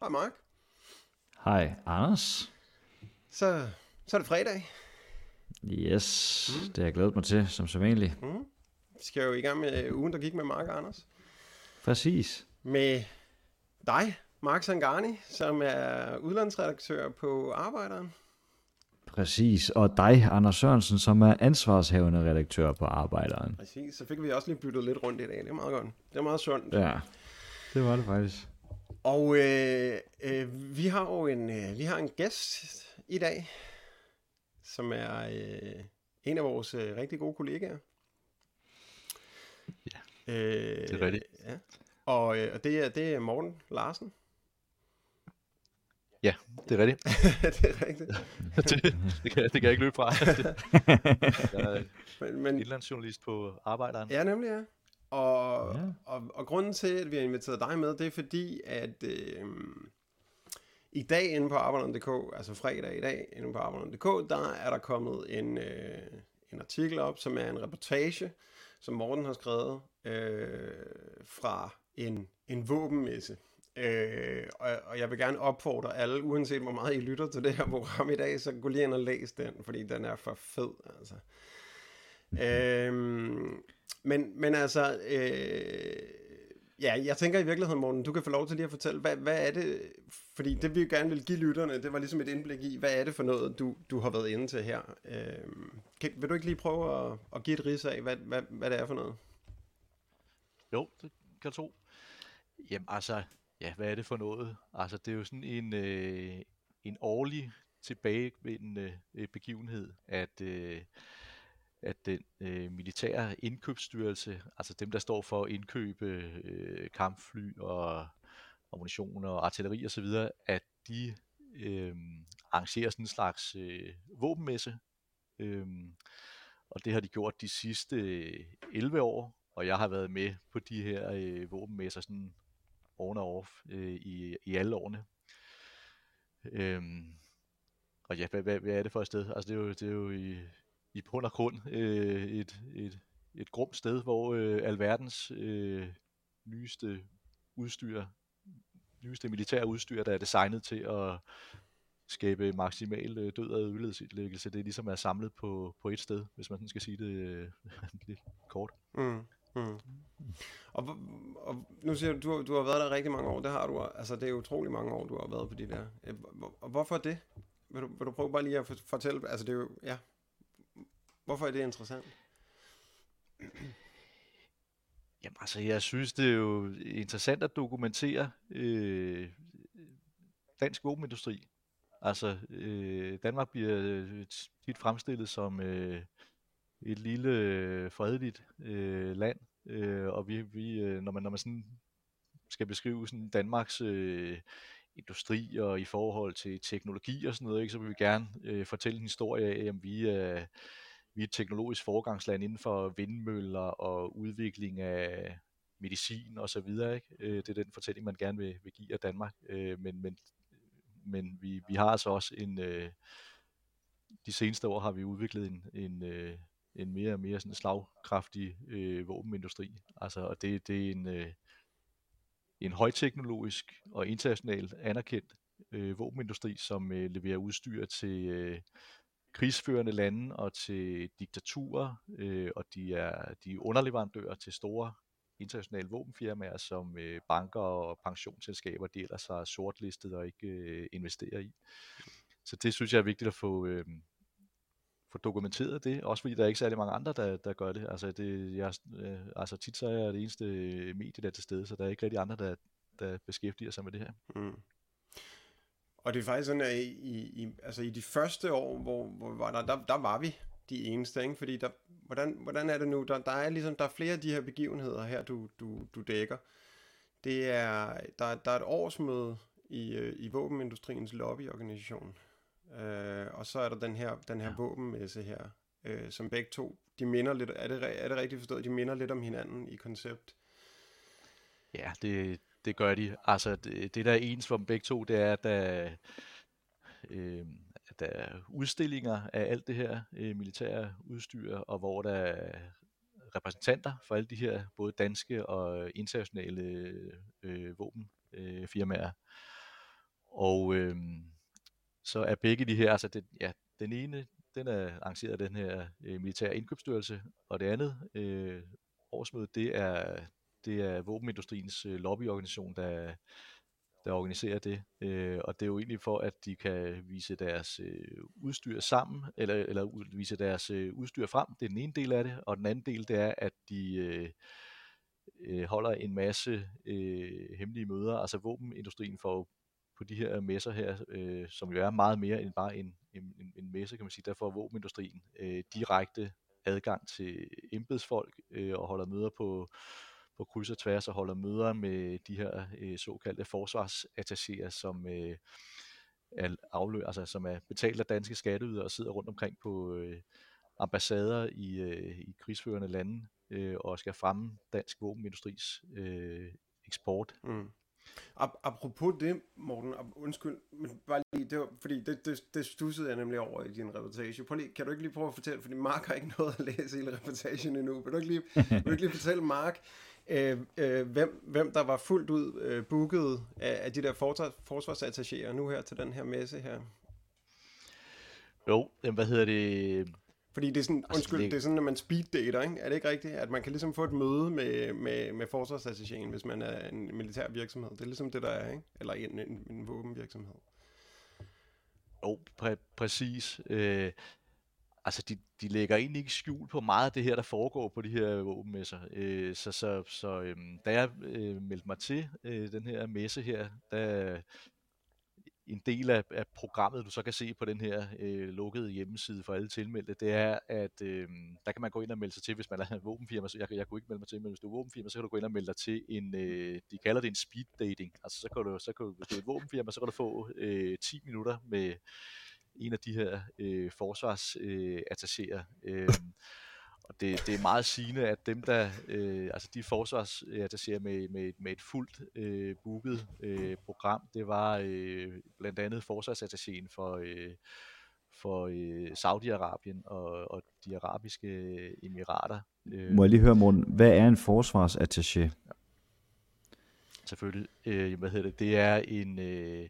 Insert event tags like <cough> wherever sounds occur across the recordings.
Hej Mark. Hej, Anders. Så, så er det fredag. Yes, mm. det har jeg glædet mig til, som sædvanligt. Mm. Vi skal jo i gang med ugen, der gik med Mark og Anders. Præcis. Med dig, Mark Sangani, som er udlandsredaktør på Arbejderen. Præcis, og dig, Anders Sørensen, som er ansvarshavende redaktør på Arbejderen. Præcis, så fik vi også lige byttet lidt rundt i dag. Det er meget godt. Det er meget sundt. Ja, det var det faktisk. Og øh, øh, vi har jo en, øh, vi har en gæst i dag, som er øh, en af vores øh, rigtig gode kollegaer. Ja, øh, det er rigtigt. Ja. Og, øh, og det, er, det er Morten Larsen. Ja, det er rigtigt. <laughs> det er rigtigt. <laughs> det, det, kan, det kan jeg ikke løbe fra. <laughs> jeg er Men, men, indlandsjournalist på Arbejderen. ja, nemlig ja. Og, Ja. ja. og, og grunden til, at vi har inviteret dig med, det er fordi, at øh, i dag inde på Arbejderen.dk, altså fredag i dag inde på Arbejderen.dk, der er der kommet en, øh, en artikel op, som er en reportage, som Morten har skrevet øh, fra en, en våbenmesse. Øh, og, og jeg vil gerne opfordre alle, uanset hvor meget I lytter til det her program i dag, så gå lige ind og læs den, fordi den er for fed, altså. Øhm, men, men altså, øh, ja, jeg tænker i virkeligheden, Morten, du kan få lov til lige at fortælle, hvad, hvad er det, fordi det vi gerne vil give lytterne, det var ligesom et indblik i, hvad er det for noget, du, du har været inde til her. Øhm, kan, vil du ikke lige prøve at, at give et ris af, hvad, hvad, hvad det er for noget? Jo, det kan jeg tro. Jamen altså, ja, hvad er det for noget? Altså, det er jo sådan en, øh, en årlig tilbagevendende øh, begivenhed, at, øh, at den øh, militære indkøbsstyrelse, altså dem, der står for at indkøbe øh, kampfly og ammunition og artilleri osv., at de øh, arrangerer sådan en slags øh, våbenmesse. Øh, og det har de gjort de sidste øh, 11 år, og jeg har været med på de her øh, våbenmesser sådan on og off øh, i, i alle årene. Øhm, og ja, hvad, hvad, hvad er det for et sted? Altså det er jo, det er jo i, i bund og grund øh, et, et, et grumt sted, hvor øh, alverdens øh, nyeste udstyr, nyeste militære udstyr, der er designet til at skabe maksimal øh, død og ødelæggelse, det ligesom er samlet på, på et sted, hvis man sådan skal sige det øh, <laughs> lidt kort. Mm. Mm. Og, og nu siger du, du, har- du har været der rigtig mange år, det har du, altså det er utrolig mange år, du har været på de der. Øh, hvor- Og hvorfor det? Vil du, vil du prøve bare lige at fortælle, altså det er jo, ja, hvorfor er det interessant? Jamen altså, jeg synes, det er jo interessant at dokumentere øh, dansk våbenindustri. Altså, øh, Danmark bliver øh, tit fremstillet som øh, et lille øh, fredeligt øh, land, øh, og vi, vi øh, når man når man sådan skal beskrive sådan Danmarks øh, industri og i forhold til teknologi og sådan noget, ikke, så vil vi gerne øh, fortælle en historie af, at vi er vi er et teknologisk foregangsland inden for vindmøller og udvikling af medicin og så videre. Ikke? Øh, Det er den fortælling, man gerne vil, vil give af Danmark. Øh, Men, men, men vi, vi har altså også en... øh, De seneste år har vi udviklet en, en, øh, en mere og mere sådan slagkraftig øh, våbenindustri. Altså, og det, det er en, øh, en højteknologisk og internationalt anerkendt øh, våbenindustri, som øh, leverer udstyr til øh, krigsførende lande og til diktaturer, øh, og de er, de er underleverandører til store internationale våbenfirmaer, som øh, banker og pensionsselskaber, de ellers har sortlistet og ikke øh, investerer i. Så det synes jeg er vigtigt at få, øh, få dokumenteret det, også fordi der er ikke særlig mange andre, der, der gør det. Altså, det, jeg, øh, altså tit så er jeg det eneste øh, medie, der er til stede, så der er ikke rigtig andre, der, der beskæftiger sig med det her. Mm. Og det er faktisk sådan, at i, i, altså i de første år, hvor, hvor var der, der, der var vi de eneste, ikke? Fordi der, hvordan, hvordan er det nu? Der, der er ligesom, der er flere af de her begivenheder her, du, du, du dækker. Det er, der, der er et årsmøde i, øh, i våbenindustriens lobbyorganisation. Øh, og så er der den her, den her ja. våbenmesse her, øh, som begge to, de minder lidt, er det, er det rigtigt forstået, de minder lidt om hinanden i koncept? Ja, det, det gør de. Altså, det, det der er ens for dem begge to, det er, at der, øh, der er udstillinger af alt det her øh, militære udstyr, og hvor der er repræsentanter for alle de her både danske og internationale øh, våbenfirmaer. Øh, og øh, så er begge de her, altså det, ja, den ene, den er arrangeret af den her øh, militære indkøbsstyrelse, og det andet øh, årsmøde, det er, det er våbenindustriens øh, lobbyorganisation, der, der organiserer det. Øh, og det er jo egentlig for, at de kan vise deres øh, udstyr sammen, eller, eller vise deres øh, udstyr frem. Det er den ene del af det. Og den anden del, det er, at de øh, øh, holder en masse øh, hemmelige møder. Altså våbenindustrien får på de her messer her, øh, som jo er meget mere end bare en, en, en, en messe, kan man sige, der får våbenindustrien øh, direkte adgang til embedsfolk øh, og holder møder på, på kryds og tværs og holder møder med de her øh, såkaldte forsvarsattachéer, som øh, er aflø, altså som er betalt af danske skatteydere og sidder rundt omkring på øh, ambassader i, øh, i krigsførende lande øh, og skal fremme dansk våbenindustris øh, eksport. Mm. Apropos det, Morten, undskyld, men bare lige, det var, fordi det, det, det stussede jeg nemlig over i din reportage. Prøv lige, kan du ikke lige prøve at fortælle, fordi Mark har ikke <laughs> noget at læse hele reportagen endnu. Vil du ikke lige, vil du ikke lige fortælle Mark, øh, øh, hvem, hvem der var fuldt ud øh, booket af, af de der forsvarsattachéer nu her til den her messe her? Jo, hvad hedder det? Fordi det er sådan, altså, undskyld, det... det er sådan, at man speeddater, ikke? Er det ikke rigtigt? At man kan ligesom få et møde med, med, med forsvarsattachéen, hvis man er en militær virksomhed. Det er ligesom det, der er, ikke? Eller en, en, en våbenvirksomhed. Jo, præ- præcis. Øh, altså, de, de lægger egentlig ikke skjul på meget af det her, der foregår på de her våbenmesser. Øh, så så, så øh, da jeg øh, meldte mig til øh, den her messe her, der en del af, af programmet, du så kan se på den her øh, lukkede hjemmeside for alle tilmeldte, det er, at øh, der kan man gå ind og melde sig til, hvis man er våbenfirma. Så jeg, jeg kunne ikke melde mig til, men hvis du er våbenfirma, så kan du gå ind og melde dig til en, øh, de kalder det en speed dating. Altså så kan du, så kan du hvis du er et våbenfirma, så kan du få øh, 10 minutter med en af de her øh, forsvarsattachéer. Øh, og det, det er meget sigende, at dem, der, øh, altså de forsvars, ja, der ser med, med, med et fuldt øh, booket øh, program, det var øh, blandt andet forsvarsattachéen for, øh, for øh, Saudi-Arabien og, og de arabiske emirater. Øh. Må jeg lige høre, Morten, hvad er en forsvarsattaché? Ja. Selvfølgelig. Øh, hvad hedder det? Det er en... Øh,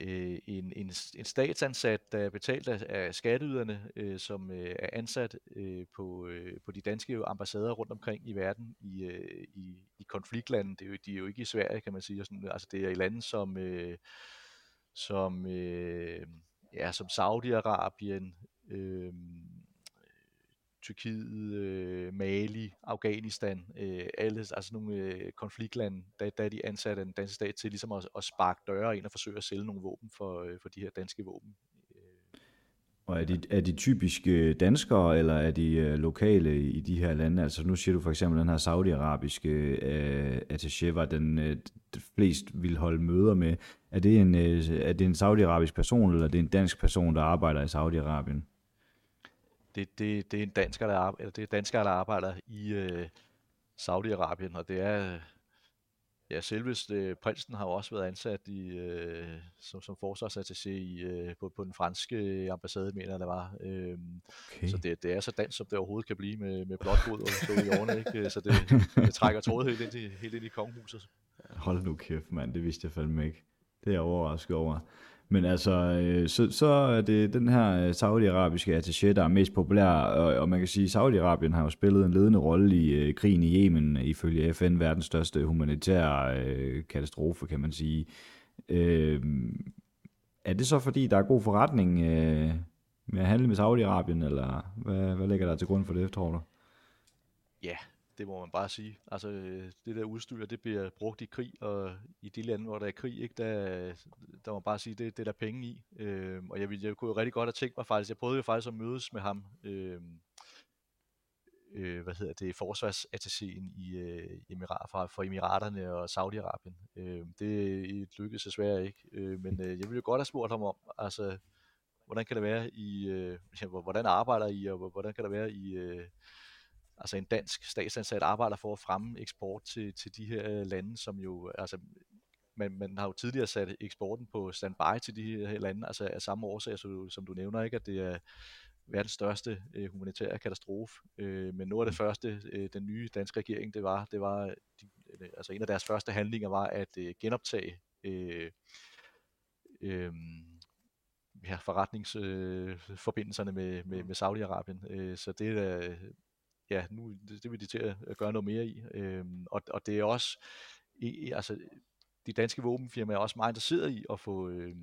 øh, en, en, en statsansat, der er betalt af, af skatteyderne, øh, som øh, er ansat øh, på, øh, på de danske ambassader rundt omkring i verden i, øh, i, i konfliktlande. Det er jo, de er jo ikke i Sverige, kan man sige. Og sådan, altså det er i lande som, øh, som, øh, ja, som Saudi-Arabien, øh, Tyrkiet, øh, Mali, Afghanistan, øh, alle altså nogle øh, konfliktlande, der, der er de ansat af den danske stat til ligesom at, at sparke døre ind og forsøge at sælge nogle våben for, øh, for de her danske våben. Og er de, er de typiske danskere, eller er de øh, lokale i de her lande? Altså nu siger du for eksempel, den her saudiarabiske øh, attaché var den øh, flest vil holde møder med. Er det en, øh, er det en saudiarabisk person, eller er det en dansk person, der arbejder i Saudi-Arabien? Det, det, det er en dansker, der, arbejder, eller det er danskere, der arbejder i øh, Saudi-Arabien, og det er, ja, selveste øh, prinsen har jo også været ansat i, øh, som, som forsvarsattaché i, øh, på, på den franske ambassade, mener det var. Øh, okay. Så det, det er så dansk, som det overhovedet kan blive med, med blåt og stå i årene, ikke? Så det, det trækker trådet helt ind, i, helt ind i kongehuset. Hold nu kæft, mand. Det vidste jeg fandme ikke. Det er jeg overrasket over. Men altså, øh, så, så er det den her øh, saudiarabiske attaché, der er mest populær, og, og man kan sige, at Saudi-Arabien har jo spillet en ledende rolle i øh, krigen i Yemen, ifølge FN, verdens største humanitære øh, katastrofe, kan man sige. Øh, er det så fordi, der er god forretning øh, med at handle med Saudi-Arabien, eller hvad, hvad ligger der til grund for det, tror du? Ja, det må man bare sige. Altså, øh, det der udstyr, det bliver brugt i krig, og i de lande, hvor der er krig, ikke, der, der må man bare sige, det, det er der penge i. Øh, og jeg, ville, jeg kunne jo rigtig godt have tænkt mig faktisk, jeg prøvede jo faktisk at mødes med ham, øh, øh, hvad hedder det, forsvarsattachéen i øh, Emirat, fra, fra Emiraterne og Saudi-Arabien. Øh, det lykkedes desværre ikke, øh, men øh, jeg ville jo godt have spurgt ham om, altså, hvordan kan det være i, øh, hvordan arbejder I, og hvordan kan det være i, øh, altså en dansk statsansat arbejder for at fremme eksport til, til de her lande, som jo, altså man, man har jo tidligere sat eksporten på standby til de her lande, altså af samme årsag, som du, som du nævner, ikke, at det er verdens største øh, humanitære katastrofe. Øh, men noget af det første, øh, den nye danske regering, det var, det var de, øh, altså en af deres første handlinger var at øh, genoptage øh, øh, ja, forretningsforbindelserne øh, med, med, med Saudi-Arabien. Øh, så det er ja, nu det, det vil de til at gøre noget mere i. Øh, og, og det er også, i, altså de danske våbenfirmaer er også meget interesserede i at få, øh,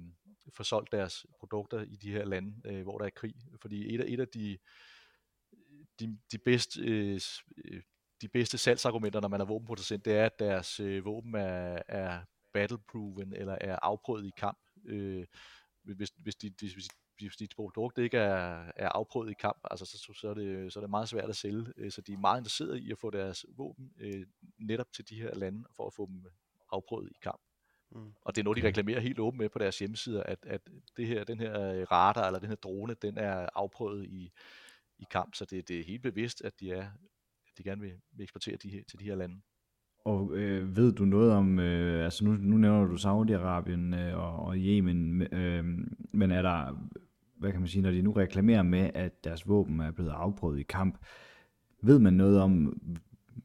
få solgt deres produkter i de her lande, øh, hvor der er krig. Fordi et af, et af de, de, de bedste øh, øh, de bedste salgsargumenter, når man er våbenproducent, det er, at deres øh, våben er, er battleproven eller er afprøvet i kamp. Øh, hvis, hvis, de, de, hvis, hvis dit produkt ikke er, er afprøvet i kamp, altså, så, så, er det, så er det meget svært at sælge. Øh, så de er meget interesserede i at få deres våben øh, netop til de her lande, for at få dem afprøvet i kamp. Mm. Og det er noget, de reklamerer helt åbent med på deres hjemmesider, at, at det her, den her radar eller den her drone, den er afprøvet i, i kamp, så det, det er helt bevidst, at de, er, at de gerne vil, vil eksportere de her, til de her lande. Og øh, ved du noget om, øh, altså nu, nu nævner du Saudi-Arabien øh, og, og Yemen, øh, men er der, hvad kan man sige, når de nu reklamerer med, at deres våben er blevet afprøvet i kamp, ved man noget om,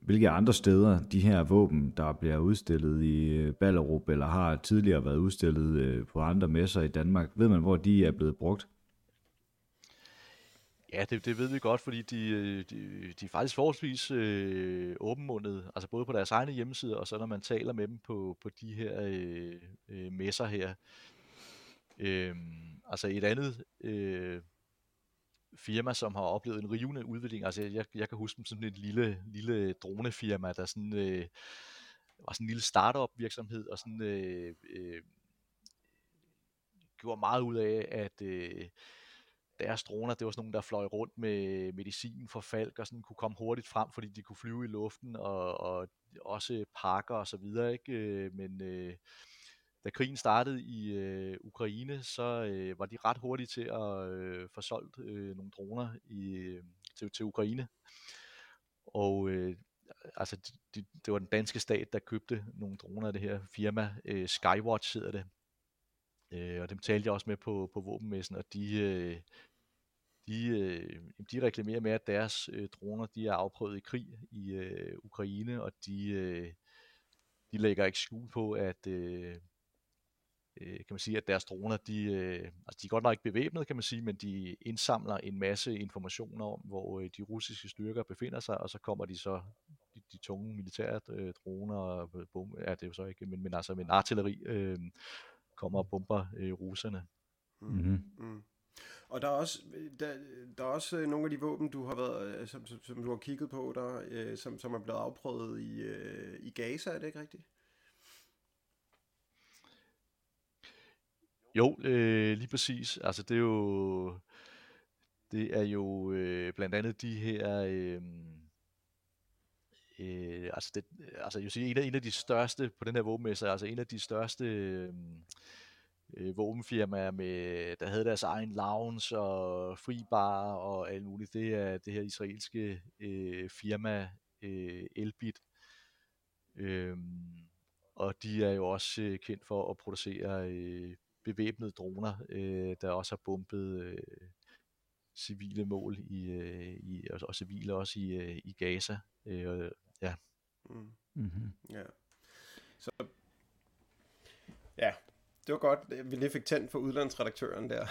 hvilke andre steder de her våben, der bliver udstillet i øh, Ballerup, eller har tidligere været udstillet øh, på andre messer i Danmark, ved man, hvor de er blevet brugt? Ja, det, det ved vi godt, fordi de, øh, de, de er faktisk forholdsvis øh, åbenmundet, altså både på deres egne hjemmesider, og så når man taler med dem på, på de her øh, øh, messer her. Øh, altså et andet øh, firma, som har oplevet en rivende udvikling, altså jeg, jeg kan huske dem som et lille, lille dronefirma, der sådan, øh, var sådan en lille startup virksomhed, og sådan øh, øh, gjorde meget ud af, at øh, deres droner, det var sådan nogle, der fløj rundt med medicin for falk, og sådan kunne komme hurtigt frem, fordi de kunne flyve i luften, og, og også pakker og så videre, ikke? Øh, men øh, da krigen startede i øh, Ukraine, så øh, var de ret hurtige til at øh, få solgt øh, nogle droner i, øh, til, til Ukraine. Og øh, altså, de, det var den danske stat, der købte nogle droner af det her firma. Øh, Skywatch hedder det. Øh, og dem talte jeg også med på, på våbenmessen, og de, øh, de, øh, de reklamerer med, at deres øh, droner de er afprøvet i krig i øh, Ukraine, og de, øh, de lægger ikke skjul på, at øh, øh, kan man sige, at deres droner, de, øh, altså de er godt nok ikke bevæbnet, kan man sige, men de indsamler en masse informationer om, hvor øh, de russiske styrker befinder sig, og så kommer de så, de, de tunge militære øh, droner, og bom, ja, det er jo så ikke, men, men altså med artilleri, øh, kommer og bomber øh, russerne. Mm-hmm. Mm. Og der er også, der, der er også øh, nogle af de våben, du har været, øh, som, som, som du har kigget på, der, øh, som, som er blevet afprøvet i, øh, i Gaza, er det ikke rigtigt? Jo, øh, lige præcis. Altså det er jo, det er jo øh, blandt andet de her, øh, øh, altså, det, altså jeg vil sige, en af, en af de største på den her våbenmesse, altså en af de største øh, øh, våbenfirmaer, med, der havde deres egen lounge og fri bar og alt muligt, det er det her israelske øh, firma øh, Elbit. Øh, og de er jo også øh, kendt for at producere øh, bevæbnede droner, øh, der også har bumpet øh, civile mål i, øh, i og, og civile også i, øh, i Gaza. Øh, ja. Mm. Mm-hmm. Ja. Så ja, det var godt, vi lige fik tændt for udlandsredaktøren der.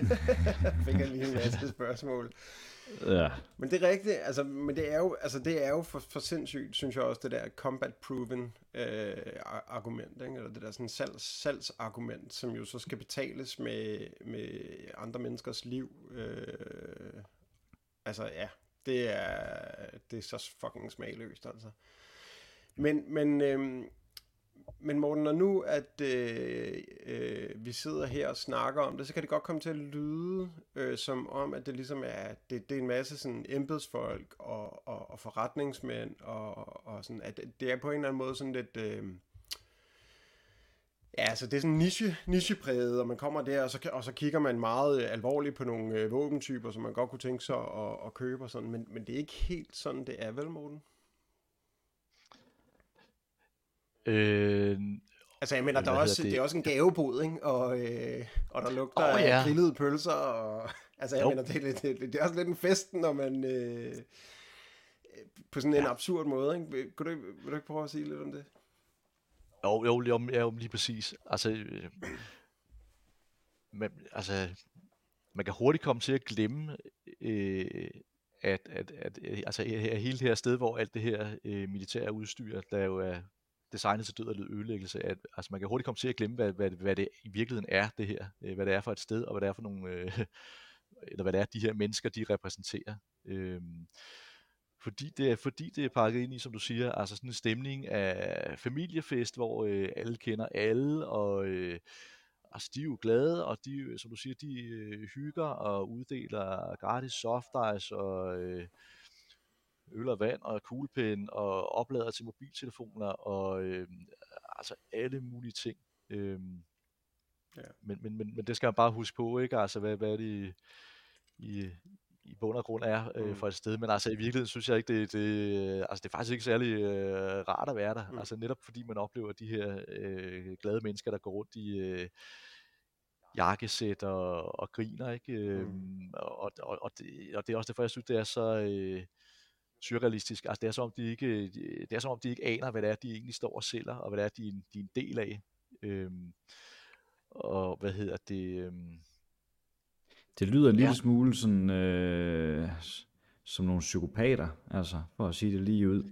<laughs> fik jeg lige en masse spørgsmål. Ja. Men det er rigtigt, altså, men det er jo, altså, det er jo for, for sindssygt, synes jeg også, det der combat-proven øh, argument, ikke? eller det der sådan salgs, salgsargument, som jo så skal betales med, med andre menneskers liv. Øh, altså ja, det er, det er så fucking smagløst, altså. Men, men øh, men Morten, når nu at øh, øh, vi sidder her og snakker om det, så kan det godt komme til at lyde øh, som om, at det ligesom er, det, det er en masse sådan embedsfolk og, og, og forretningsmænd, og, og sådan, at det er på en eller anden måde sådan lidt... Øh, Ja, altså det er sådan niche, nichepræget, og man kommer der, og så, og så kigger man meget øh, alvorligt på nogle øh, våbentyper, som man godt kunne tænke sig at, at købe og sådan, men, men det er ikke helt sådan, det er vel, Morten? Øh, Altså, jeg mener, der er også, det? det? er også en gavebod, ikke? Og, øh, og der lugter oh, ja. af grillede pølser, og... Altså, jeg Jo. mener, det, er lidt- det, det, det er også lidt en fest, når man... Øh, på sådan en Ja. absurd måde, ikke? Kunne du, ikke- vil du ikke prøve at sige lidt om det? Jo, jo, jo, jo lige præcis. Altså, øh, man, altså, man kan hurtigt komme til at glemme, øh, at, at, at altså, he- hele det her sted, hvor alt det her øh, militære udstyr, der jo er designet til død og ødelæggelse, at, altså man kan hurtigt komme til at glemme, hvad, hvad, hvad det i virkeligheden er, det her. Øh, hvad det er for et sted, og hvad det er for nogle, øh, <laughs> eller hvad det er, de her mennesker, de repræsenterer. Øh, fordi det, er, fordi det er pakket ind i, som du siger, altså sådan en stemning af familiefest, hvor øh, alle kender alle, og øh, altså, de er jo glade, og de, øh, som du siger, de øh, hygger og uddeler gratis soft ice og øh, øl og vand og kuglepen og oplader til mobiltelefoner og øh, altså alle mulige ting. Øh, Ja. men, men, men, men det skal man bare huske på, ikke? Altså, hvad, hvad er det i, i bund og grund er øh, Mm. for et sted. Men altså, i virkeligheden synes jeg ikke, det, det, altså, det er faktisk ikke særlig øh, rart at være der. Mm. Altså, netop fordi man oplever de her øh, glade mennesker, der går rundt i øh, jakkesæt og, og griner, ikke? Mm. og, og, og, det, og det er også derfor, jeg synes, det er så... Øh, surrealistisk. Altså det er som om de ikke, det er som om de ikke aner, hvad det er, de egentlig står og sælger, og hvad det er, de, en- de er en del af. Øhm, og hvad hedder det? Øhm, Det lyder en lille Ja. smule sådan, øh, som nogle psykopater, altså, for at sige det lige ud,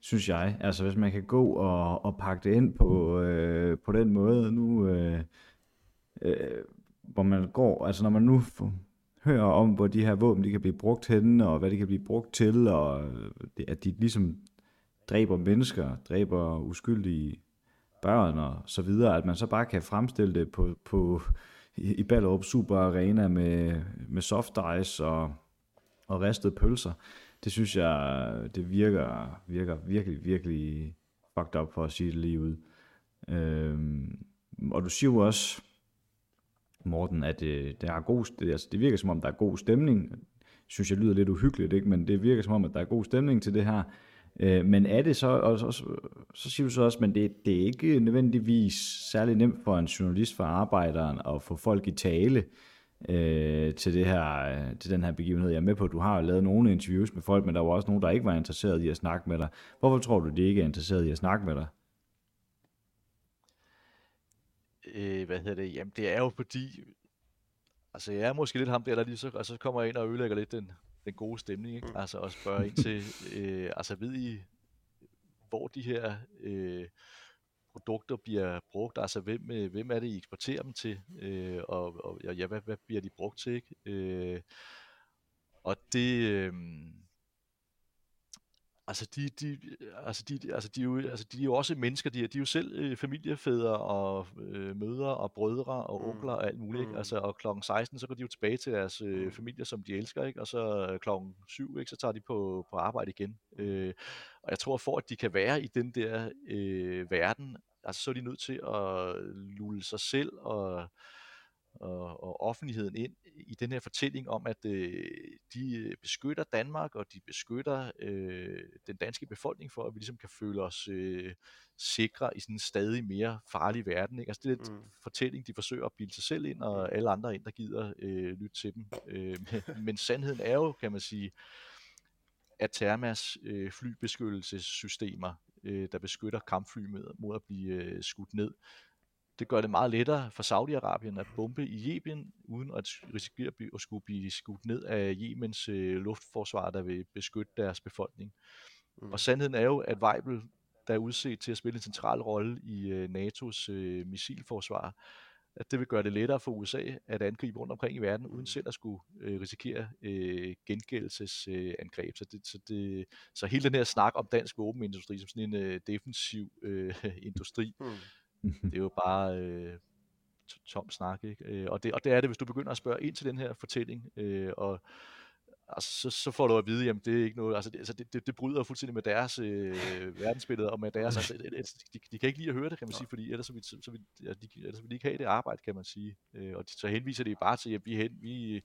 synes jeg. Altså, hvis man kan gå og, og pakke det ind på, øh, på den måde, nu, øh, øh, hvor man går, altså når man nu hører om, hvor de her våben, de kan blive brugt henne, og hvad de kan blive brugt til, og øh, det, at de ligesom dræber mennesker, dræber uskyldige børn og så videre, at man så bare kan fremstille det på, på i, i Ballerup Super Arena med, med soft ice og, og ristede pølser. Det synes jeg, det virker, virker virkelig, virkelig fucked up for at sige det lige ud. Øhm, og du siger jo også, Morten, at øh, der er god, det, altså, det virker som om, der er god stemning. Synes jeg lyder lidt uhyggeligt, ikke? men det virker som om, at der er god stemning til det her. Øh, men er det så, og så, så, så siger du så også, men det, det er ikke nødvendigvis særlig nemt for en journalist for arbejderen at få folk i tale øh, til, det her, øh, til den her begivenhed. Jeg er med på, at du har lavet nogle interviews med folk, men der var også nogen, der ikke var interesseret i at snakke med dig. Hvorfor tror du, de ikke er interesseret i at snakke med dig? Øh, hvad hedder det? Jamen det er jo fordi, altså jeg er måske lidt ham der, der lige så, altså, så kommer jeg ind og ødelægger lidt den, den gode stemning, ikke? Altså og spørger ind til, øh, altså ved I, hvor de her øh, produkter bliver brugt, altså hvem, øh, hvem er det, I eksporterer dem til, øh, og, og ja, hvad, hvad bliver de brugt til, ikke? Øh, og det, øh, altså de, de, altså de, altså de, er jo, altså de er jo også mennesker, de er, de er jo selv øh, familiefædre og øh, mødre og brødre og Mm. onkler og alt muligt, ikke? Mm. Altså, og klokken 16, så går de jo tilbage til deres øh, Mm. familier, som de elsker, ikke? Og så øh, klokken 7, ikke? Så tager de på, på arbejde igen. Øh, og jeg tror, for at de kan være i den der øh, verden, altså så er de nødt til at lulle sig selv og, og, og offentligheden ind i den her fortælling om, at øh, de øh, beskytter Danmark, og de beskytter øh, den danske befolkning for, at vi ligesom kan føle os øh, sikre i sådan en stadig mere farlig verden. Ikke? Altså det er den Mm. fortælling, de forsøger at bilde sig selv ind, og alle andre ind, der gider øh, lytte til dem. Øh, men, men sandheden er jo, kan man sige, at Thermas øh, flybeskyttelsessystemer, øh, der beskytter kampfly med, mod at blive øh, skudt ned, det gør det meget lettere for Saudi-Arabien at bombe i Yemen, uden at risikere at skulle blive skudt ned af Yemens øh, luftforsvar, der vil beskytte deres befolkning. Mm. Og sandheden er jo, at Weibel, der er udset til at spille en central rolle i øh, NATO's øh, missilforsvar, at det vil gøre det lettere for USA at angribe rundt omkring i verden, uden selv at skulle øh, risikere øh, gengældelsesangreb. Så, det, så, det, så hele den her snak om dansk våbenindustri som sådan en øh, defensiv øh, <laughs> industri, Mm. Det er jo bare øh, tom snak, ikke? Øh, og, det, og det er det, hvis du begynder at spørge ind til den her fortælling, øh, og altså, så, så får du at vide, jamen det er ikke noget, altså det, altså det, det, det bryder fuldstændig med deres øh, verdensbillede, og med deres, altså, det- det- de, de kan ikke lide at høre det, kan man sige, fordi ellers så vil, så vil, ja, de, ellers vil de ikke have det arbejde, kan man sige. Øh, og de, så henviser de bare til, at vi, hen, vi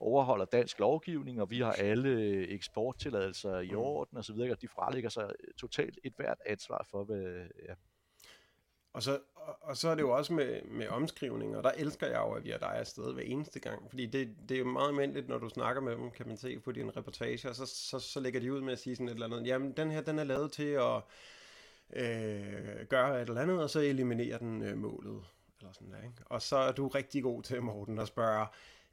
overholder dansk lovgivning, og vi har alle eksporttilladelser i Mm. orden, og så videre, og de frelægger sig totalt et hvert ansvar for, hvad, ja, og så, og, og så er det jo også med, med omskrivninger, og der elsker jeg jo, at vi er dig afsted hver eneste gang, fordi det, det er jo meget almindeligt, når du snakker med dem, kan man se på dine reportager, så, så, så lægger de ud med at sige sådan et eller andet, jamen den her, den er lavet til at øh, gøre et eller andet, og så eliminerer den øh, målet, eller sådan der, ikke? Og så er du rigtig god til, Morten, at spørge,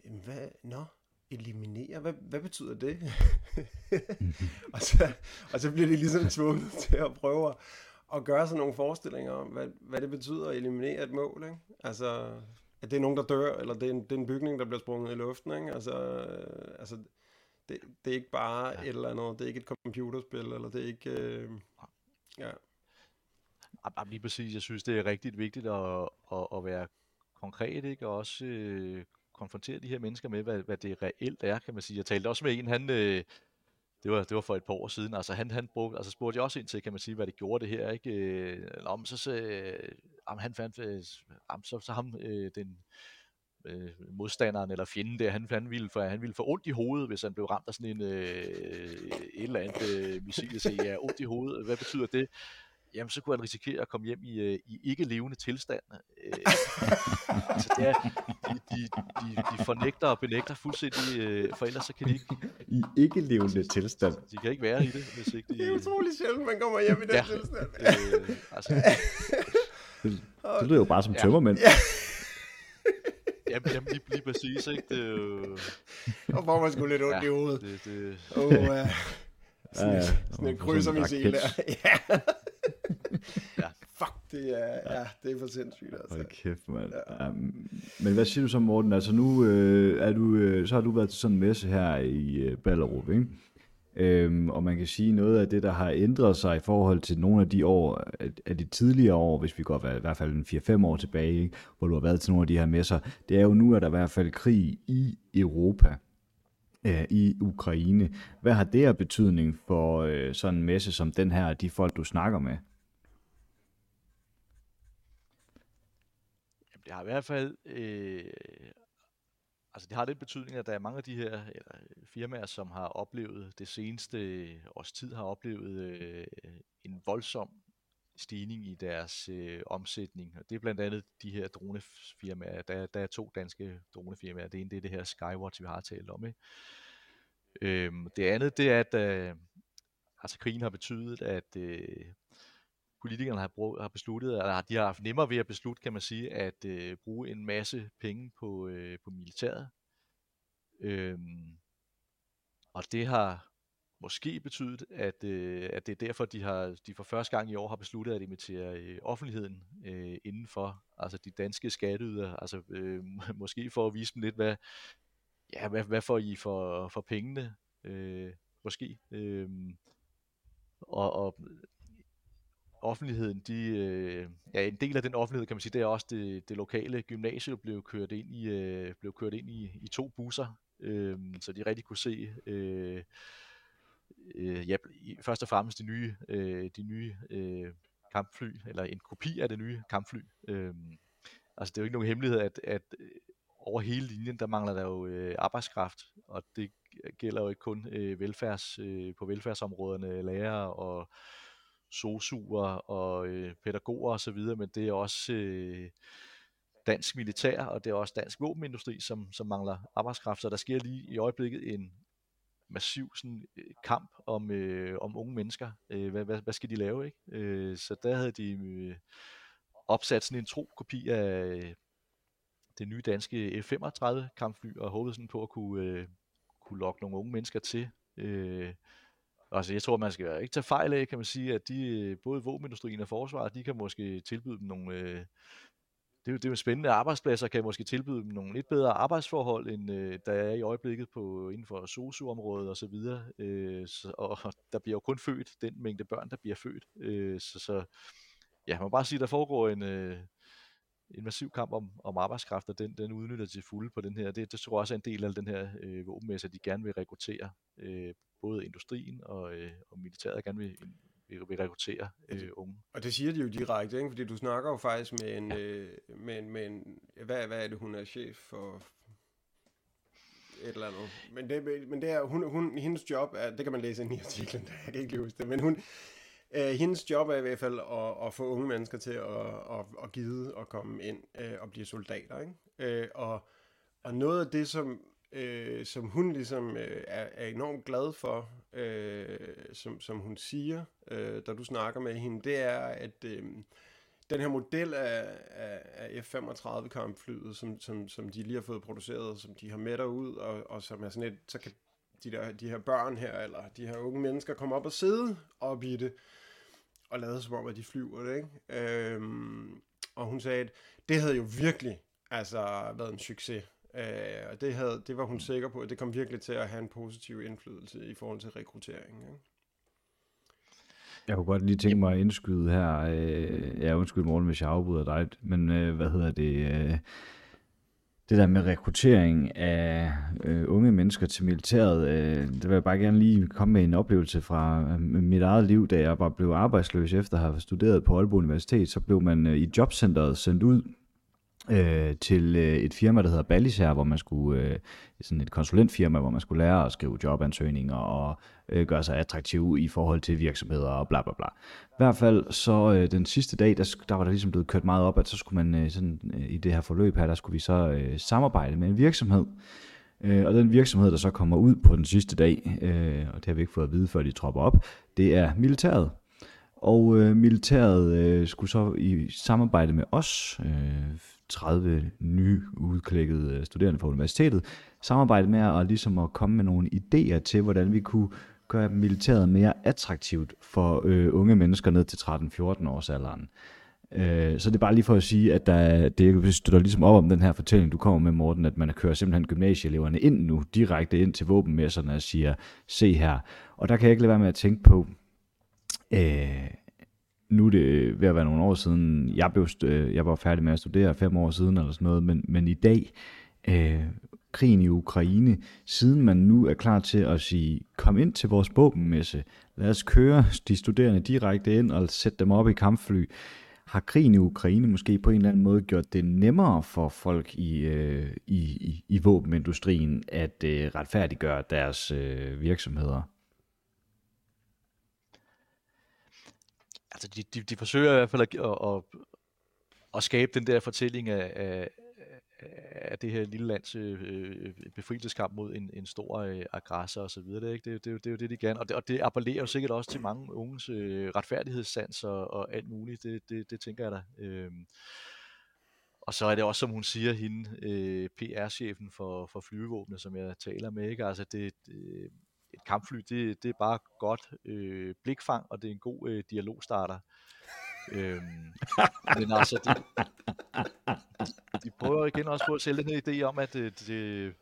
hvad, nå, eliminere, hvad, hvad betyder det? <laughs> og, så, og så bliver de ligesom tvunget til at prøve at, at gøre sådan nogle forestillinger om, hvad, hvad det betyder at eliminere et mål, ikke? Altså, at det er nogen, der dør, eller det er en, det er en bygning, der bliver sprunget i luften, ikke? Altså, øh, altså det, det er ikke bare ja. et eller andet, det er ikke et computerspil, eller det er ikke... Øh, ja. Jamen, lige præcis. Jeg synes, det er rigtig vigtigt at, at, at være konkret, ikke? Og også øh, konfrontere de her mennesker med, hvad, hvad det reelt er, kan man sige. Jeg talte også med en, han, øh, det, var, det var for et par år siden, altså han, han brugte, altså spurgte jeg også ind til, kan man sige, hvad det gjorde det her, ikke? Øh, om så, så øh, han fandt, øh, så, så ham, øh, den, øh, modstanderen eller fjenden der, han, han, ville for, han ville få ondt i hovedet, hvis han blev ramt af sådan en øh, et eller andet øh, missil, så ja, ondt i hovedet, hvad betyder det? Jamen så kunne han risikere at komme hjem i, øh, i ikke levende tilstand. Øh, <laughs> altså det er, de, de, de, de fornægter og benægter fuldstændig, øh, for ellers så kan de ikke... I ikke levende tilstand. De kan ikke være i det, hvis ikke de... Det er utroligt sjældent, man kommer hjem i den Ja. tilstand. Øh, altså, Det, det lyder jo bare som Ja. tømmermænd. jamen, jamen lige, lige præcis, ikke? Det er jo... Og får man sgu lidt ondt Ja, i hovedet. Det, det, oh, ja. Ja, Sådan, ja. et- sådan der. <laughs> Ja. Ja. Fuck, det er, ja, det er for sindssygt, altså. Hold kæft, mand. Ja. Um, men hvad siger du så, Morten? Altså nu øh, er du, øh, så har du været til sådan en messe her i øh, Ballerup, ikke? Øhm, og man kan sige noget af det, der har ændret sig i forhold til nogle af de år, af- af de tidligere år, hvis vi går i hvert fald en 4-5 år tilbage, ikke? hvor du har været til nogle af de her messer, det er jo nu, at der i hvert fald krig i Europa, øh, i Ukraine. Hvad har det af betydning for øh, sådan en messe som den her, de folk, du snakker med? Jamen, det har i hvert fald, øh, altså det har den betydning, at der er mange af de her eller, firmaer, som har oplevet det seneste års tid, har oplevet øh, en voldsom stigning i deres øh, omsætning. Og det er blandt andet de her dronefirmaer. Der, der er to danske dronefirmaer. Det ene det er det her Skywatch, vi har talt om. Ikke? Øhm, det andet det er, at øh, altså krigen har betydet, at øh, politikerne har, brug, har besluttet, eller de har haft nemmere ved at beslutte, kan man sige, at øh, bruge en masse penge på, øh, på militæret. Øhm, og det har måske betydet, at, øh, at det er derfor, de har de for første gang i år har besluttet at invitere øh, offentligheden øh, indenfor, altså de danske skatteydere, altså øh, <laughs> måske for at vise dem lidt, hvad, ja, hvad, hvad får I for, for pengene, øh, måske. Øh, og, og offentligheden, de, øh, ja, en del af den offentlighed, kan man sige, det er også det, det lokale gymnasium blev kørt ind i, øh, blev kørt ind i, i to busser, øh, så de rigtig kunne se, øh, øh, ja, først og fremmest de nye, øh, de nye øh, kampfly, eller en kopi af det nye kampfly. Øh, altså det er jo ikke nogen hemmelighed, at, at øh, over hele linjen, der mangler der jo øh, arbejdskraft, og det gælder jo ikke kun øh, velfærds, øh, på velfærdsområderne, lærere og sosuer og øh, pædagoger osv., men det er også øh, dansk militær, og det er også dansk våbenindustri, som, som mangler arbejdskraft, så der sker lige i øjeblikket en massiv sådan, øh, kamp om, øh, om unge mennesker. Øh, hvad, hvad, hvad skal de lave? ikke? Øh, så der havde de øh, opsat sådan en tro kopi af øh, det nye danske F-35 kampfly, og håbede sådan på at kunne, øh, kunne lokke nogle unge mennesker til. Øh, Altså, jeg tror, man skal ikke tage fejl af, kan man sige, at de, øh, både våbenindustrien og forsvaret, de kan måske tilbyde dem nogle, øh, det er jo, det er jo spændende arbejdspladser, kan måske tilbyde dem nogle lidt bedre arbejdsforhold, end øh, der er i øjeblikket på, inden for SOSU-området og så videre. Øh, så, og der bliver jo kun født den mængde børn, der bliver født. Øh, så, så ja, man må bare sige, der foregår en, øh, en massiv kamp om, om arbejdskraft, og den, den udnytter til fulde på den her. Det, det tror jeg også er en del af den her øh, våbenmesse, at de gerne vil rekruttere øh, både industrien og, øh, og militæret gerne vil, vil, vil rekruttere øh, unge. Og det siger de jo direkte, ikke? fordi du snakker jo faktisk med en, ja. øh, med en, med en hvad, hvad er det, hun er chef for et eller andet. Men det, men det er, hun, hun, hendes job er, det kan man læse ind i artiklen, <laughs> jeg kan ikke huske det, men hun, Øh, hendes job er i hvert fald at, at få unge mennesker til at, at, at gide og komme ind øh, og blive soldater. Ikke? Øh, og, og noget af det, som, øh, som hun ligesom øh, er, er enormt glad for, øh, som, som hun siger, øh, da du snakker med hende, det er, at øh, den her model af, af, af F-35 kampflyet, som, som, som de lige har fået produceret, som de har med derud, og, og som er sådan et, så kan de, der, de her børn her, eller de her unge mennesker komme op og sidde op i det, og lade som om, at de flyver det, ikke? Øhm, og hun sagde, at det havde jo virkelig altså, været en succes. Øh, og det, havde, det var hun sikker på, at det kom virkelig til at have en positiv indflydelse i forhold til rekruttering. Ikke? Jeg kunne godt lige tænke mig at indskyde her, øh, ja undskyld morgen, hvis jeg afbryder dig, men øh, hvad hedder det, øh, det der med rekruttering af øh, unge mennesker til militæret, øh, det vil jeg bare gerne lige komme med en oplevelse fra øh, mit eget liv, da jeg bare blev arbejdsløs efter at have studeret på Aalborg Universitet, så blev man øh, i jobcentret sendt ud øh, til øh, et firma, der hedder Ballisær, hvor man skulle, øh, sådan et konsulentfirma, hvor man skulle lære at skrive jobansøgninger og øh, gøre sig attraktiv i forhold til virksomheder og bla bla bla. I hvert fald så øh, den sidste dag, der, der var der ligesom blevet kørt meget op, at så skulle man øh, sådan, øh, i det her forløb her, der skulle vi så øh, samarbejde med en virksomhed. Øh, og den virksomhed, der så kommer ud på den sidste dag, øh, og det har vi ikke fået at vide, før de tropper op, det er militæret. Og øh, militæret øh, skulle så i samarbejde med os, øh, 30 nyudklækkede øh, studerende fra universitetet, samarbejdet med at, ligesom at komme med nogle idéer til, hvordan vi kunne gøre militæret mere attraktivt for øh, unge mennesker ned til 13-14 års alderen. Øh, så det er bare lige for at sige, at der, det støtter ligesom op om den her fortælling, du kommer med, Morten, at man kører simpelthen gymnasieeleverne ind nu, direkte ind til våbenmesserne og siger, se her. Og der kan jeg ikke lade være med at tænke på, øh, nu er det ved at være nogle år siden, jeg, blev, øh, jeg var færdig med at studere fem år siden eller sådan noget, men, men i dag, øh, krigen i Ukraine, siden man nu er klar til at sige, kom ind til vores våbenmesse, lad os køre de studerende direkte ind og sætte dem op i kampfly, har krigen i Ukraine måske på en eller anden måde gjort det nemmere for folk i, øh, i, i, i våbenindustrien at øh, retfærdiggøre deres øh, virksomheder? Altså de, de, de forsøger i hvert fald at, at, at, at skabe den der fortælling af, af, af det her lille lands øh, øh befrielseskamp mod en, en stor øh, aggressor og så videre. Det, ikke? Det, det, det, det er jo det, de gerne. Og det, og det appellerer jo sikkert også til mange unges øh, retfærdighedssans og, og alt muligt. Det, det, det tænker jeg da. Øh, og så er det også, som hun siger, hende, øh, PR-chefen for, for flyvevåbnet, som jeg taler med. Ikke? Altså det, det, et kampfly, det, det er bare godt øh, blikfang, og det er en god øh, dialogstarter. øhm, men altså, de, de prøver igen også på at sælge den her idé om, at det, det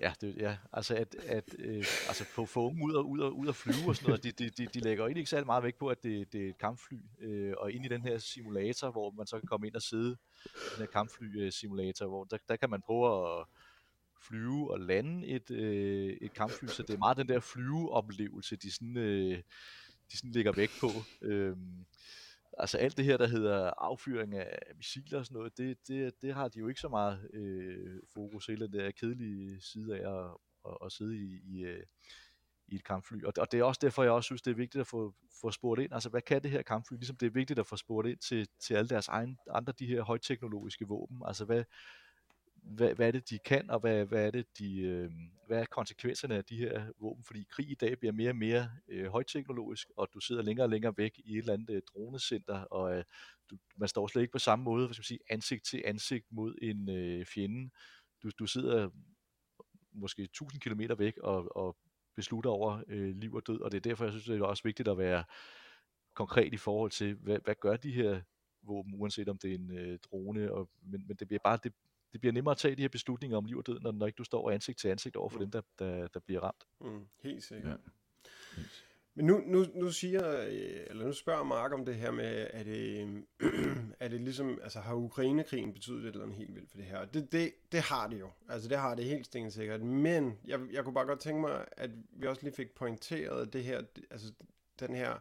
Ja, det, ja, altså at, at øh, altså få, få unge ud og, ud, og, ud og flyve og sådan noget, de, de, de, de lægger egentlig ikke særlig meget vægt på, at det, det er et kampfly, øh, og ind i den her simulator, hvor man så kan komme ind og sidde, den her kampfly-simulator, øh, hvor der, der kan man prøve at, flyve og lande et, øh, et kampfly, så det er meget den der flyveoplevelse, de sådan, øh, de sådan ligger væk på. Øhm, altså alt det her, der hedder affyring af missiler og sådan noget, det, det, det har de jo ikke så meget øh, fokus, hele den der kedelige side af at, at, at sidde i, i, øh, i et kampfly. Og, og det er også derfor, jeg også synes, det er vigtigt at få, få spurgt ind, altså hvad kan det her kampfly, ligesom det er vigtigt at få spurgt ind til, til alle deres egne, andre de her højteknologiske våben, altså hvad, hvad, hvad er det, de kan, og hvad, hvad er det, de, øh, hvad er konsekvenserne af de her våben? Fordi krig i dag bliver mere og mere øh, højteknologisk, og du sidder længere og længere væk i et eller andet øh, dronecenter, og øh, du, man står slet ikke på samme måde, hvad skal man sige, ansigt til ansigt mod en øh, fjende. Du, du sidder måske 1000 km væk og, og beslutter over øh, liv og død, og det er derfor, jeg synes, det er også vigtigt at være konkret i forhold til, hvad, hvad gør de her våben, uanset om det er en øh, drone, og, men, men det bliver bare, det, det bliver nemmere at tage de her beslutninger om liv og død, når, når ikke du står ansigt til ansigt over for mm. dem, der, der, der bliver ramt. Mm, helt sikkert. Ja. Men nu, nu, nu siger, øh, eller nu spørger Mark om det her med, er det, er det ligesom, altså har Ukrainekrigen betydet et eller andet helt vildt for det her? Det, det, det har det jo. Altså det har det helt sikkert. Men jeg, jeg kunne bare godt tænke mig, at vi også lige fik pointeret det her, altså den her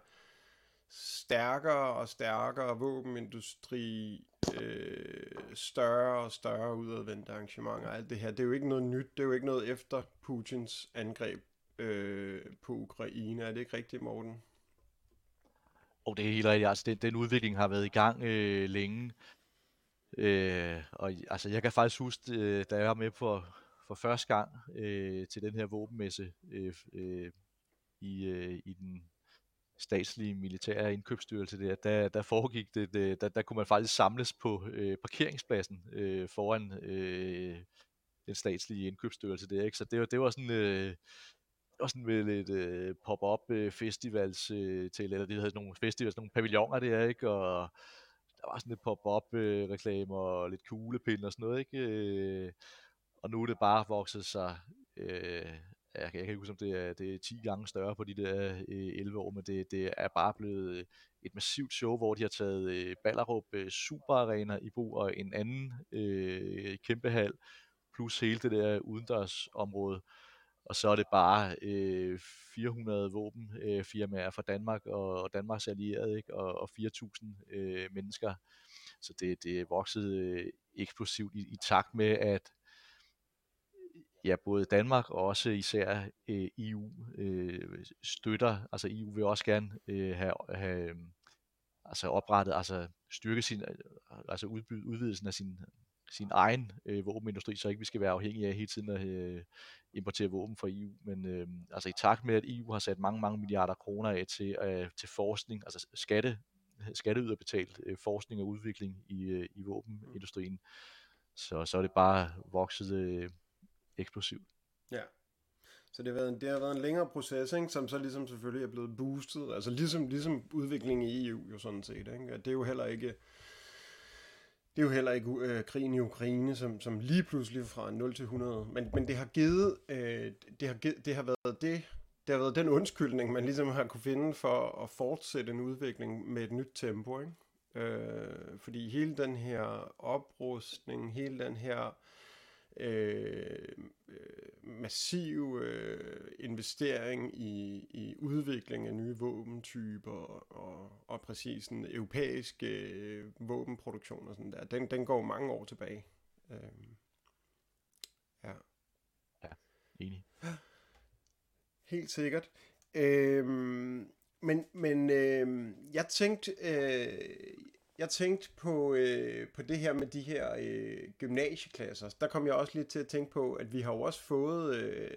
stærkere og stærkere våbenindustri, øh, større og større udadvendte arrangementer, alt det her, det er jo ikke noget nyt, det er jo ikke noget efter Putins angreb øh, på Ukraine, er det ikke rigtigt, Morten? Og det er helt rigtigt, altså den, den udvikling har været i gang øh, længe. Øh, og altså jeg kan faktisk huske, øh, da jeg var med på, for første gang øh, til den her våbenmesse øh, øh, i, øh, i den statslige militære indkøbsstyrelse der, der, der foregik det, det der, der kunne man faktisk samles på øh, parkeringspladsen øh, foran øh, den statslige indkøbsstyrelse der, ikke? Så det var, det var sådan, øh, sådan med lidt øh, pop-up øh, festivals øh, til, eller det havde nogle festivals, nogle pavilloner der, ikke? Og der var sådan lidt pop-up øh, reklamer og lidt kuglepinde og sådan noget, ikke? Øh, og nu er det bare vokset sig øh, jeg kan, ikke huske, om det er, det er 10 gange større på de der øh, 11 år, men det, det er bare blevet øh, et massivt show, hvor de har taget øh, Ballerup øh, Super Arena i brug, og en anden øh, kæmpe hal, plus hele det der udendørsområde. Og så er det bare øh, 400 våbenfirmaer øh, fra Danmark og, og Danmarks allierede, ikke? Og, og 4.000 øh, mennesker. Så det, det er vokset øh, eksplosivt i, i takt med, at ja, både Danmark og også især øh, EU øh, støtter, altså EU vil også gerne øh, have, have øh, altså oprettet, altså styrke sin, øh, altså udbyde, udvidelsen af sin, sin egen øh, våbenindustri, så ikke vi skal være afhængige af hele tiden at øh, importere våben fra EU. Men øh, altså i takt med, at EU har sat mange, mange milliarder kroner af til, øh, til forskning, altså skatte, skatteyderbetalt øh, forskning og udvikling i, øh, i våbenindustrien, så, så er det bare vokset øh, eksplosivt. Ja. Så det har, været en, det har været en længere proces, ikke, som så ligesom selvfølgelig er blevet boostet. Altså ligesom, ligesom udviklingen i EU jo sådan set. Ikke? Det er jo heller ikke... Det er jo heller ikke øh, krigen i Ukraine, som, som lige pludselig fra 0 til 100, men, men det har givet, øh, det, har givet, det har været det, det har været den undskyldning, man ligesom har kunne finde for at fortsætte en udvikling med et nyt tempo, ikke? Øh, fordi hele den her oprustning, hele den her øh, massiv øh, investering i, i udvikling af nye våbentyper og, og præcis en europæisk øh, våbenproduktion og sådan der, den, den går mange år tilbage. Øh, ja. Ja, enig. Helt sikkert. Øh, men men øh, jeg tænkte, øh, jeg tænkte på, øh, på det her med de her øh, gymnasieklasser. Der kom jeg også lidt til at tænke på, at vi har jo også fået, øh,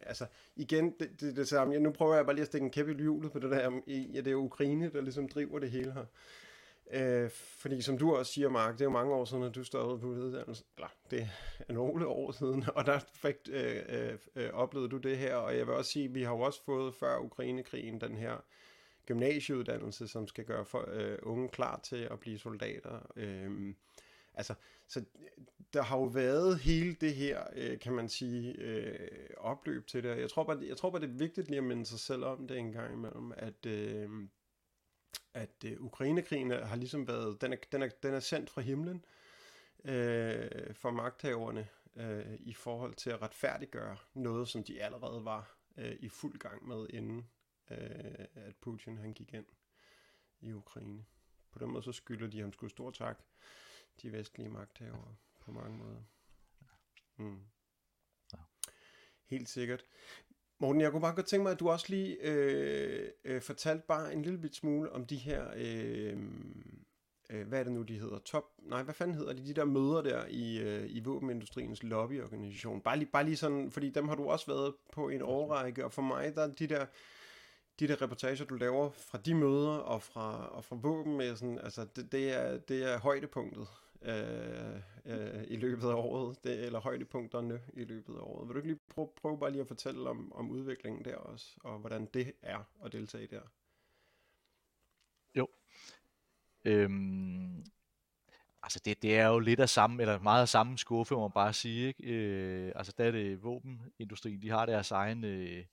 altså igen, det, det, det samme. Nu prøver jeg bare lige at stikke en kæppe i hjulet på det der, ja, det er Ukraine, der ligesom driver det hele her. Øh, fordi som du også siger, Mark, det er jo mange år siden, at du startede på uddannelse. Eller, det er nogle år siden, <laughs> og der fik, øh, øh, øh, oplevede du det her. Og jeg vil også sige, at vi har jo også fået før Ukrainekrigen den her gymnasieuddannelse, som skal gøre for, øh, unge klar til at blive soldater. Øh, altså, så der har jo været hele det her, øh, kan man sige, øh, opløb til det. Jeg tror, bare, jeg tror bare, det er vigtigt lige at minde sig selv om det en gang imellem, at, øh, at øh, Ukrainekrigen har ligesom været, den er, den er, den er sendt fra himlen øh, for magthaverne øh, i forhold til at retfærdiggøre noget, som de allerede var øh, i fuld gang med inden øh, at Putin han gik ind i Ukraine. På den måde så skylder de ham sgu stor tak, de vestlige magthavere, på mange måder. Mm. Helt sikkert. Morten, jeg kunne bare godt tænke mig, at du også lige øh, øh, fortalte bare en lille bit smule om de her, øh, øh, hvad er det nu, de hedder? Top, nej, hvad fanden hedder de? De der møder der i, øh, i våbenindustriens lobbyorganisation. Bare lige, bare lige sådan, fordi dem har du også været på en årrække, og for mig, der de der de der reportager, du laver fra de møder og fra, og fra våbenmessen, altså det, det, er, det er højdepunktet øh, øh, i løbet af året, det, eller højdepunkterne i løbet af året. Vil du ikke lige prøve, prøve bare lige at fortælle om, om udviklingen der også, og hvordan det er at deltage der? Jo. Øhm, altså det, det er jo lidt af samme, eller meget af samme skuffe, må man bare sige. Ikke? Øh, altså der er det våbenindustrien, de har deres egen... Øh,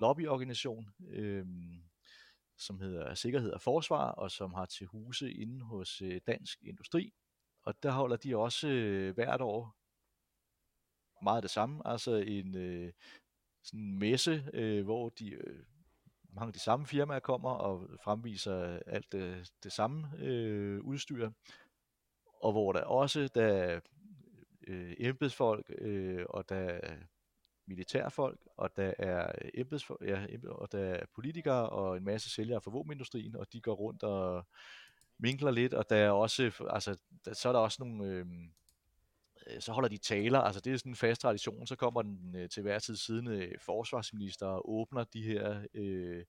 lobbyorganisation, øh, som hedder Sikkerhed og Forsvar, og som har til huse inde hos øh, Dansk Industri. Og der holder de også øh, hvert år meget det samme, altså en øh, sådan en messe, øh, hvor de øh, mange af de samme firmaer kommer og fremviser alt det, det samme øh, udstyr, og hvor der også der øh, embedsfolk øh, og der militærfolk, og der er embedsfolk, ja, og der er politikere og en masse sælgere fra våbenindustrien, og de går rundt og minkler lidt, og der er også, altså, der, så er der også nogle, øhm, øh, så holder de taler, altså det er sådan en fast tradition, så kommer den øh, til hver tid siddende øh, forsvarsminister og åbner de her øh,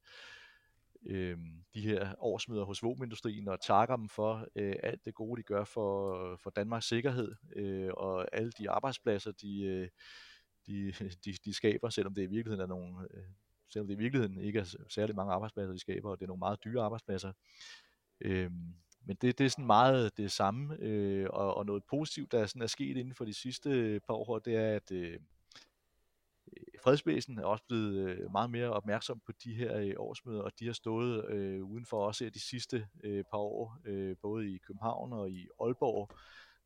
øh, de her årsmøder hos våbenindustrien og takker dem for øh, alt det gode, de gør for, for Danmarks sikkerhed øh, og alle de arbejdspladser, de, øh, de, de, de skaber, selvom det i virkeligheden er nogle, øh, selvom det i virkeligheden ikke er særlig mange arbejdspladser, de skaber, og det er nogle meget dyre arbejdspladser. Øh, men det, det er sådan meget det samme, øh, og, og noget positivt, der sådan er sket inden for de sidste øh, par år, det er, at øh, øh fredsvæsen er også blevet øh, meget mere opmærksom på de her øh, årsmøder, og de har stået øh, udenfor også de sidste øh, par år, øh, både i København og i Aalborg.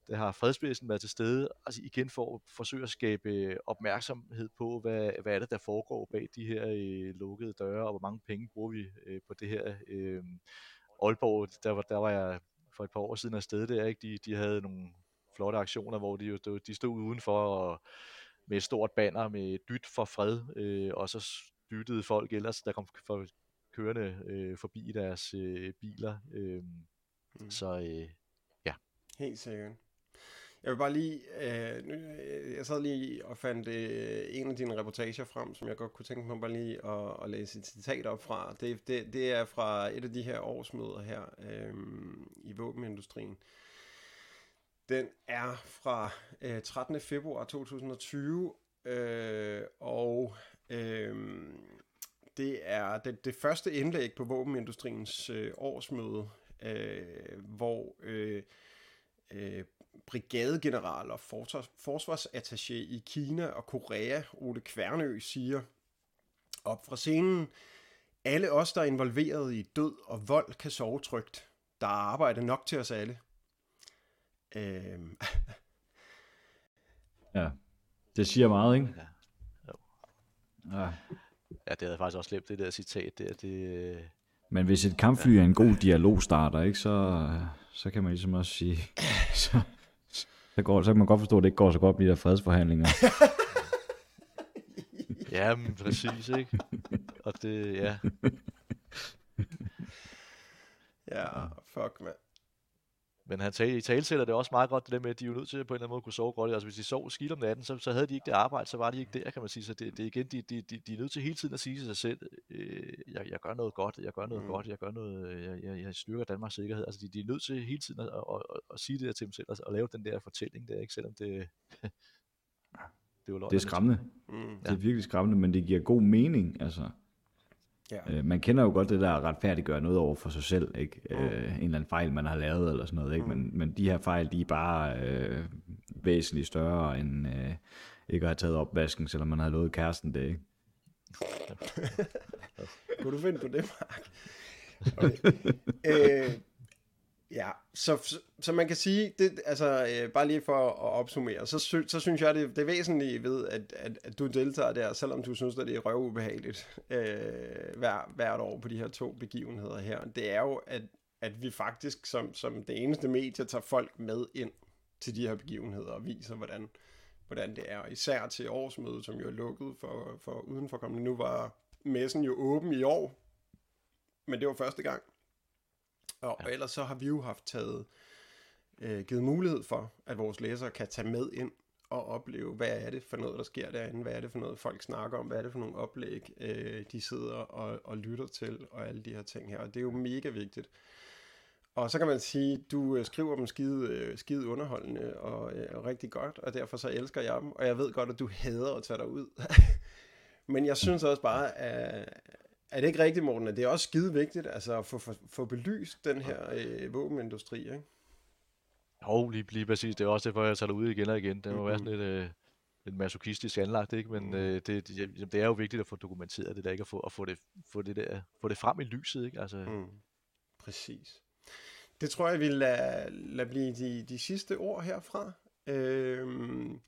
Der har fredsvæsen været til stede, altså igen for at forsøge at skabe opmærksomhed på, hvad, hvad er det, der foregår bag de her øh, lukkede døre, og hvor mange penge bruger vi øh, på det her. Øh, Aalborg, der var, der var jeg for et par år siden afsted der, ikke? De, de havde nogle flotte aktioner, hvor de, jo, de stod udenfor og med et stort banner med dyt for fred, øh, og så dyttede folk ellers, der kom for, kørende øh, forbi deres øh, biler. Øh, mm. Så øh, ja. Helt sikkert. Jeg vil bare lige, øh, nu, øh, jeg sad lige og fandt øh, en af dine reportager frem, som jeg godt kunne tænke mig bare lige at, at læse et citat op fra. Det, det, det er fra et af de her årsmøder her øh, i våbenindustrien. Den er fra øh, 13. februar 2020, øh, og øh, det er det, det første indlæg på våbenindustriens øh, årsmøde, øh, hvor øh, øh, brigadegeneral og forsvars, forsvarsattaché i Kina og Korea, Ole Kværnø, siger op fra scenen, alle os, der er involveret i død og vold, kan sove trygt. Der er arbejde nok til os alle. Øhm. <laughs> ja, det siger meget, ikke? Ja. Jo. Ja. ja, det havde jeg faktisk også glemt, det der citat der. Det, Men hvis et kampfly er en god dialogstarter, ikke, så, så kan man ligesom også sige, <laughs> så, så, går, så kan man godt forstå, at det ikke går så godt med de der fredsforhandlinger. <laughs> ja, men præcis, ikke? Og det, ja. ja, fuck, mand. Men han tale, talsætter det også meget godt, det der med, at de er jo nødt til på en eller anden måde at kunne sove godt. Altså hvis de sov skidt om natten, så, så havde de ikke det arbejde, så var de ikke der, kan man sige. Så det, det igen, de, de, de, de er nødt til hele tiden at sige til sig selv, øh, jeg, jeg gør noget godt, jeg gør noget mm. godt, jeg gør noget, jeg, jeg, jeg styrker Danmarks sikkerhed. Altså de, de er nødt til hele tiden at, at, at, at sige det der til dem selv, og, og lave den der fortælling der, ikke? selvom det, <laughs> det er jo Det er skræmmende. Mm. Det er virkelig skræmmende, men det giver god mening, altså. Ja. Øh, man kender jo godt det der retfærdiggøre noget over for sig selv, ikke? Mm. Øh, en eller anden fejl, man har lavet eller sådan noget, ikke? Mm. Men, men de her fejl, de er bare øh, væsentligt større end øh, ikke at have taget opvasken, selvom man har lovet kæresten det, ikke? <laughs> Kunne du finde på det, Mark? Okay. øh, Ja, så, så, så man kan sige, det, altså øh, bare lige for at opsummere, så, sy, så synes jeg, det, det er væsentligt ved, at, at, at du deltager der, selvom du synes, at det er røvubehageligt øh, hver, hvert år på de her to begivenheder her. Det er jo, at, at vi faktisk som, som det eneste medie tager folk med ind til de her begivenheder og viser, hvordan, hvordan det er. Især til årsmødet, som jo er lukket for, for udenforkommende. Nu var messen jo åben i år, men det var første gang. Og ja. ellers så har vi jo haft taget, øh, givet mulighed for, at vores læsere kan tage med ind og opleve, hvad er det for noget, der sker derinde, hvad er det for noget, folk snakker om, hvad er det for nogle oplæg, øh, de sidder og, og lytter til, og alle de her ting her. Og det er jo mega vigtigt. Og så kan man sige, du øh, skriver dem skide, øh, skide underholdende og øh, rigtig godt, og derfor så elsker jeg dem. Og jeg ved godt, at du hader at tage dig ud. <laughs> Men jeg synes også bare, at, er det ikke rigtigt, Morten, at det er også skide vigtigt altså at få, få, få belyst den her øh, våbenindustri, ikke? Jo, lige, lige præcis. Det er også derfor, jeg tager det ud igen og igen. Det må mm-hmm. være sådan lidt, øh, lidt masochistisk anlagt, ikke? Men mm. øh, det, det, det, er jo vigtigt at få dokumenteret det der, ikke? At få, at få, det, få, det, der, få det frem i lyset, ikke? Altså... Mm. Præcis. Det tror jeg, vi lader lad blive de, de sidste ord herfra. Øhm,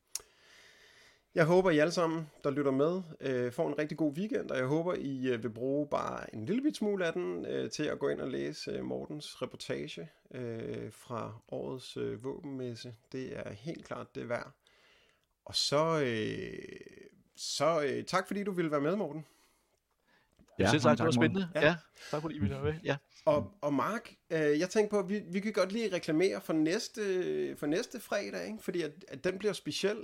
jeg håber, I alle sammen, der lytter med, øh, får en rigtig god weekend, og jeg håber, I øh, vil bruge bare en lille bit smule af den øh, til at gå ind og læse øh, Mortens reportage øh, fra årets øh, våbenmesse. Det er helt klart det værd. Og så, øh, så øh, tak fordi du ville være med, Morten. Ja, Selv mange tak, det var spændende. Ja. Ja. tak fordi I ville være med. Ja. Og, og Mark, øh, jeg tænker på, at vi, vi kan godt lige reklamere for næste, for næste fredag, ikke? fordi at, at den bliver speciel.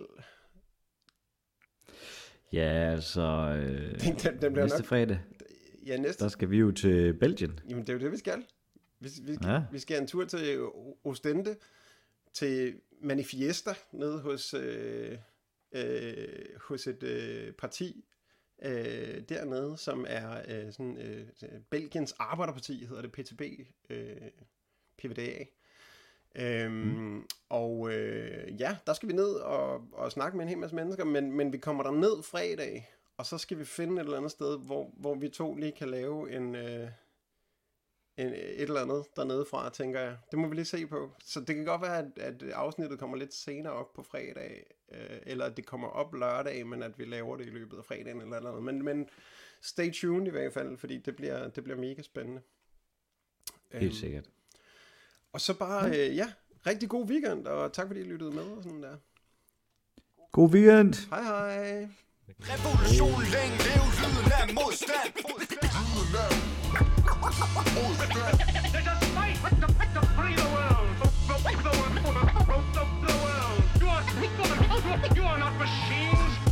Ja, altså... Øh, Den, den, den bliver næste nok... fredag, Ja, næste. der skal vi jo til Belgien. Jamen, det er jo det, vi skal. Vi, vi, Ja. vi skal en tur til Ostende, til Manifiesta, nede hos, øh, øh, hos et øh, parti øh, dernede, som er øh, sådan, øh, Belgiens Arbejderparti, hedder det PTB, øh, PVDA. Øhm, mm. Og øh, ja, der skal vi ned og, og snakke med en hel masse mennesker, men, men vi kommer der ned fredag, og så skal vi finde et eller andet sted, hvor, hvor vi to lige kan lave en, øh, en, et eller andet dernede fra, tænker jeg. Det må vi lige se på. Så det kan godt være, at, at afsnittet kommer lidt senere op på fredag, øh, eller at det kommer op lørdag, men at vi laver det i løbet af fredagen eller noget. Men, men stay tuned i hvert fald, fordi det bliver, det bliver mega spændende. Helt Øhm, sikkert. Og så bare, øh, ja, rigtig god weekend, og tak fordi I lyttede med og sådan der. God weekend! Hej hej! Revolution længe lev lyden af modstand There's a fight to, to free the world. The, the, the, the, the, world. You are, you are not machines.